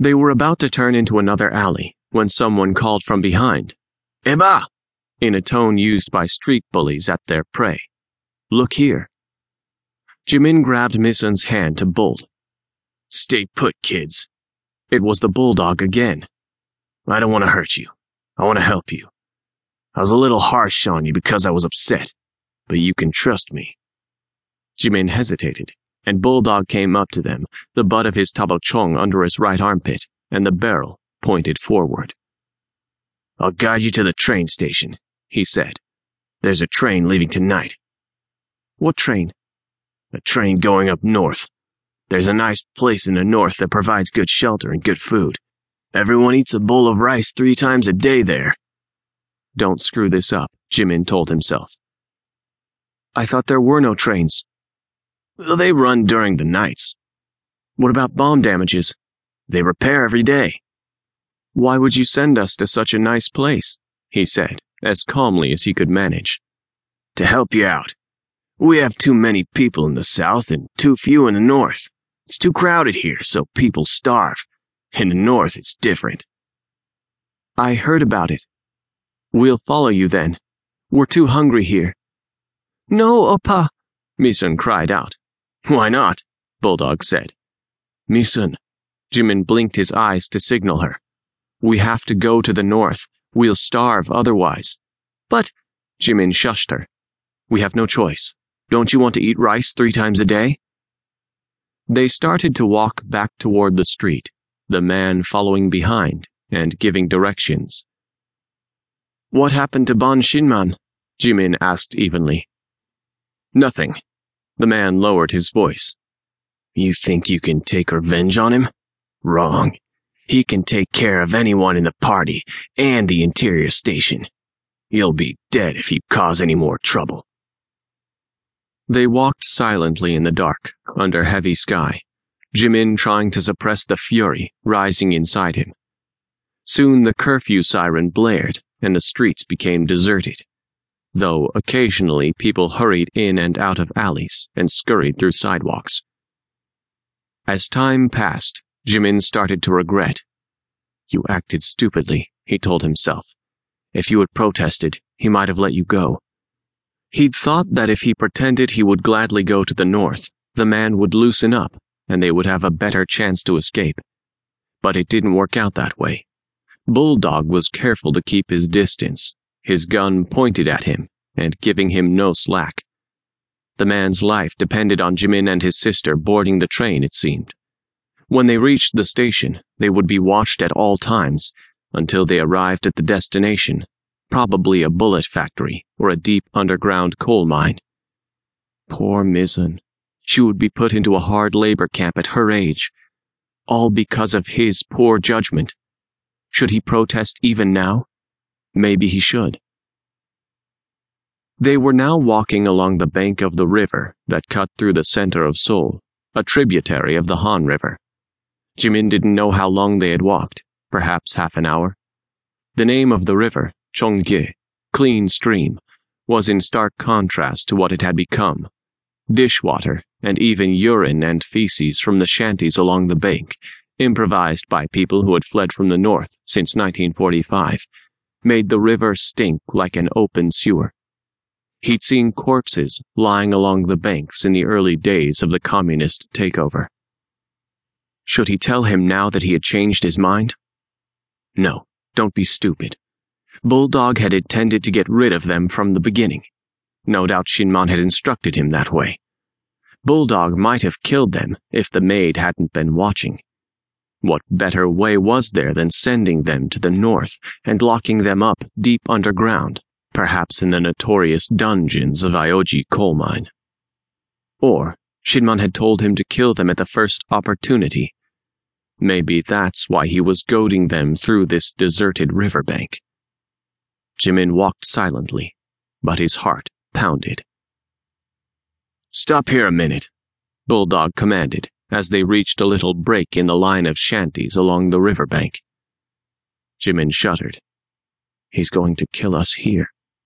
They were about to turn into another alley when someone called from behind, Eba! in a tone used by street bullies at their prey. Look here. Jimin grabbed Misun's hand to bolt. Stay put, kids. It was the bulldog again. I don't want to hurt you. I want to help you. I was a little harsh on you because I was upset, but you can trust me. Jimin hesitated, and Bulldog came up to them, the butt of his tabalchong under his right armpit, and the barrel pointed forward. I'll guide you to the train station, he said. There's a train leaving tonight. What train? A train going up north. There's a nice place in the north that provides good shelter and good food. Everyone eats a bowl of rice three times a day there. Don't screw this up, Jimin told himself. I thought there were no trains. They run during the nights. What about bomb damages? They repair every day. Why would you send us to such a nice place? he said, as calmly as he could manage. To help you out. We have too many people in the south and too few in the north. It's too crowded here, so people starve. In the north, it's different. I heard about it. We'll follow you then. We're too hungry here. No, Opa, Misun cried out. Why not? Bulldog said. Misun. Jimin blinked his eyes to signal her. We have to go to the north. We'll starve otherwise. But, Jimin shushed her. We have no choice. Don't you want to eat rice three times a day? They started to walk back toward the street, the man following behind and giving directions. What happened to Ban Shinman? Jimin asked evenly. Nothing. The man lowered his voice. You think you can take revenge on him? Wrong. He can take care of anyone in the party and the interior station. You'll be dead if you cause any more trouble. They walked silently in the dark, under heavy sky, Jimin trying to suppress the fury rising inside him. Soon the curfew siren blared and the streets became deserted, though occasionally people hurried in and out of alleys and scurried through sidewalks. As time passed, Jimin started to regret. You acted stupidly, he told himself. If you had protested, he might have let you go. He'd thought that if he pretended he would gladly go to the north, the man would loosen up and they would have a better chance to escape. But it didn't work out that way. Bulldog was careful to keep his distance, his gun pointed at him and giving him no slack. The man's life depended on Jimin and his sister boarding the train, it seemed. When they reached the station, they would be watched at all times until they arrived at the destination, probably a bullet factory or a deep underground coal mine. Poor Misun. She would be put into a hard labor camp at her age, all because of his poor judgment. Should he protest even now? Maybe he should. They were now walking along the bank of the river that cut through the center of Seoul, a tributary of the Han River. Jimin didn't know how long they had walked, perhaps half an hour. The name of the river, Chonggye, clean stream, was in stark contrast to what it had become. Dishwater, and even urine and feces from the shanties along the bank, improvised by people who had fled from the north since 1945, made the river stink like an open sewer. He'd seen corpses lying along the banks in the early days of the communist takeover. Should he tell him now that he had changed his mind? No, don't be stupid. Bulldog had intended to get rid of them from the beginning. No doubt Shinman had instructed him that way. Bulldog might have killed them if the maid hadn't been watching. What better way was there than sending them to the north and locking them up deep underground, perhaps in the notorious dungeons of Aoji coal mine? Or Shinman had told him to kill them at the first opportunity. Maybe that's why he was goading them through this deserted riverbank. Jimin walked silently, but his heart pounded. Stop here a minute, Bulldog commanded as they reached a little break in the line of shanties along the riverbank. Jimin shuddered. He's going to kill us here.